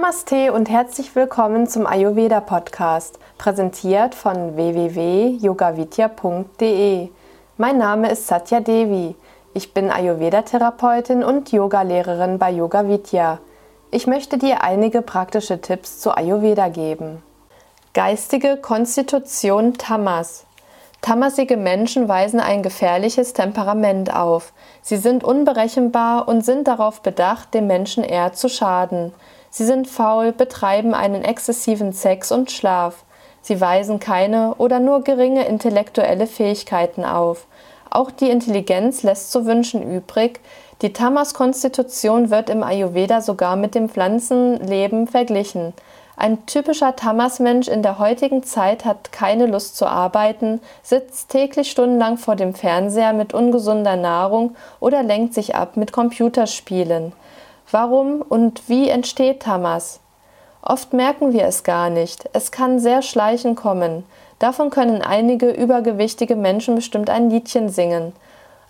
Namaste und herzlich willkommen zum Ayurveda Podcast, präsentiert von www.yogavidya.de. Mein Name ist Satya Devi. Ich bin Ayurveda-Therapeutin und Yogalehrerin bei Yoga Vidya. Ich möchte dir einige praktische Tipps zu Ayurveda geben. Geistige Konstitution Tamas. Tamasige Menschen weisen ein gefährliches Temperament auf. Sie sind unberechenbar und sind darauf bedacht, dem Menschen eher zu schaden. Sie sind faul, betreiben einen exzessiven Sex und Schlaf. Sie weisen keine oder nur geringe intellektuelle Fähigkeiten auf. Auch die Intelligenz lässt zu wünschen übrig. Die Tamas-Konstitution wird im Ayurveda sogar mit dem Pflanzenleben verglichen. Ein typischer Tamas-Mensch in der heutigen Zeit hat keine Lust zu arbeiten, sitzt täglich stundenlang vor dem Fernseher mit ungesunder Nahrung oder lenkt sich ab mit Computerspielen. Warum und wie entsteht Tamas? Oft merken wir es gar nicht. Es kann sehr schleichend kommen. Davon können einige übergewichtige Menschen bestimmt ein Liedchen singen.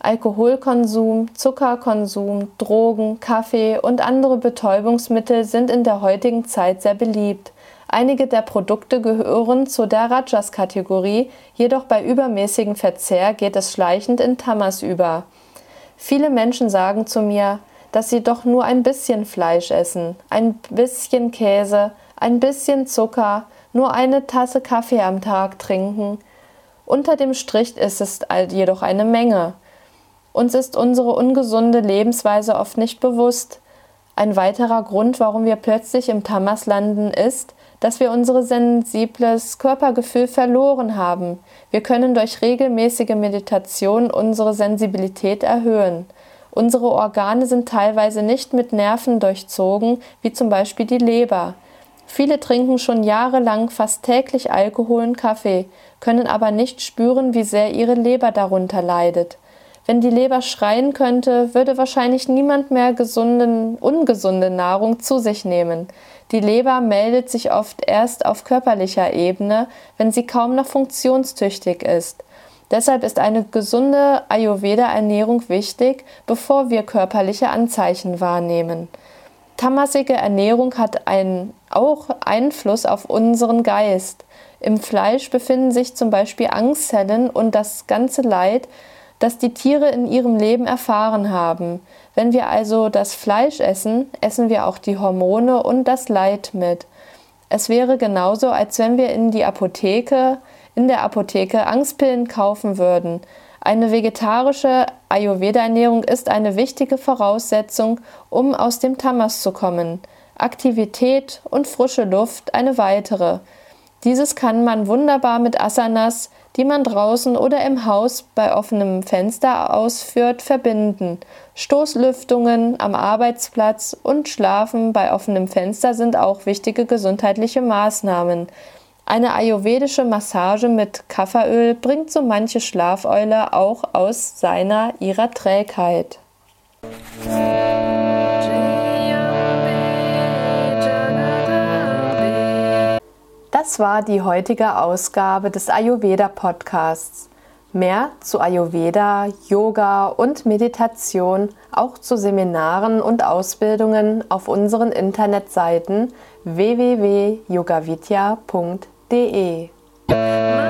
Alkoholkonsum, Zuckerkonsum, Drogen, Kaffee und andere Betäubungsmittel sind in der heutigen Zeit sehr beliebt. Einige der Produkte gehören zu der Rajas-Kategorie, jedoch bei übermäßigem Verzehr geht es schleichend in Tamas über. Viele Menschen sagen zu mir, dass sie doch nur ein bisschen Fleisch essen, ein bisschen Käse, ein bisschen Zucker, nur eine Tasse Kaffee am Tag trinken. Unter dem Strich ist es jedoch eine Menge. Uns ist unsere ungesunde Lebensweise oft nicht bewusst. Ein weiterer Grund, warum wir plötzlich im Tamas landen, ist, dass wir unser sensibles Körpergefühl verloren haben. Wir können durch regelmäßige Meditation unsere Sensibilität erhöhen. Unsere Organe sind teilweise nicht mit Nerven durchzogen, wie zum Beispiel die Leber. Viele trinken schon jahrelang fast täglich Alkohol und Kaffee, können aber nicht spüren, wie sehr ihre Leber darunter leidet. Wenn die Leber schreien könnte, würde wahrscheinlich niemand mehr gesunden, ungesunde Nahrung zu sich nehmen. Die Leber meldet sich oft erst auf körperlicher Ebene, wenn sie kaum noch funktionstüchtig ist. Deshalb ist eine gesunde Ayurveda-Ernährung wichtig, bevor wir körperliche Anzeichen wahrnehmen. Tamasige Ernährung hat einen, auch Einfluss auf unseren Geist. Im Fleisch befinden sich zum Beispiel Angstzellen und das ganze Leid, das die Tiere in ihrem Leben erfahren haben. Wenn wir also das Fleisch essen, essen wir auch die Hormone und das Leid mit. Es wäre genauso, als wenn wir in die Apotheke in der Apotheke Angstpillen kaufen würden. Eine vegetarische Ayurveda-Ernährung ist eine wichtige Voraussetzung, um aus dem Tamas zu kommen. Aktivität und frische Luft eine weitere. Dieses kann man wunderbar mit Asanas, die man draußen oder im Haus bei offenem Fenster ausführt, verbinden. Stoßlüftungen am Arbeitsplatz und Schlafen bei offenem Fenster sind auch wichtige gesundheitliche Maßnahmen. Eine ayurvedische Massage mit Kafferöl bringt so manche Schlafeule auch aus seiner ihrer Trägheit. Das war die heutige Ausgabe des Ayurveda Podcasts. Mehr zu Ayurveda, Yoga und Meditation, auch zu Seminaren und Ausbildungen auf unseren Internetseiten www.yogavidya.de www.mindfulness.de.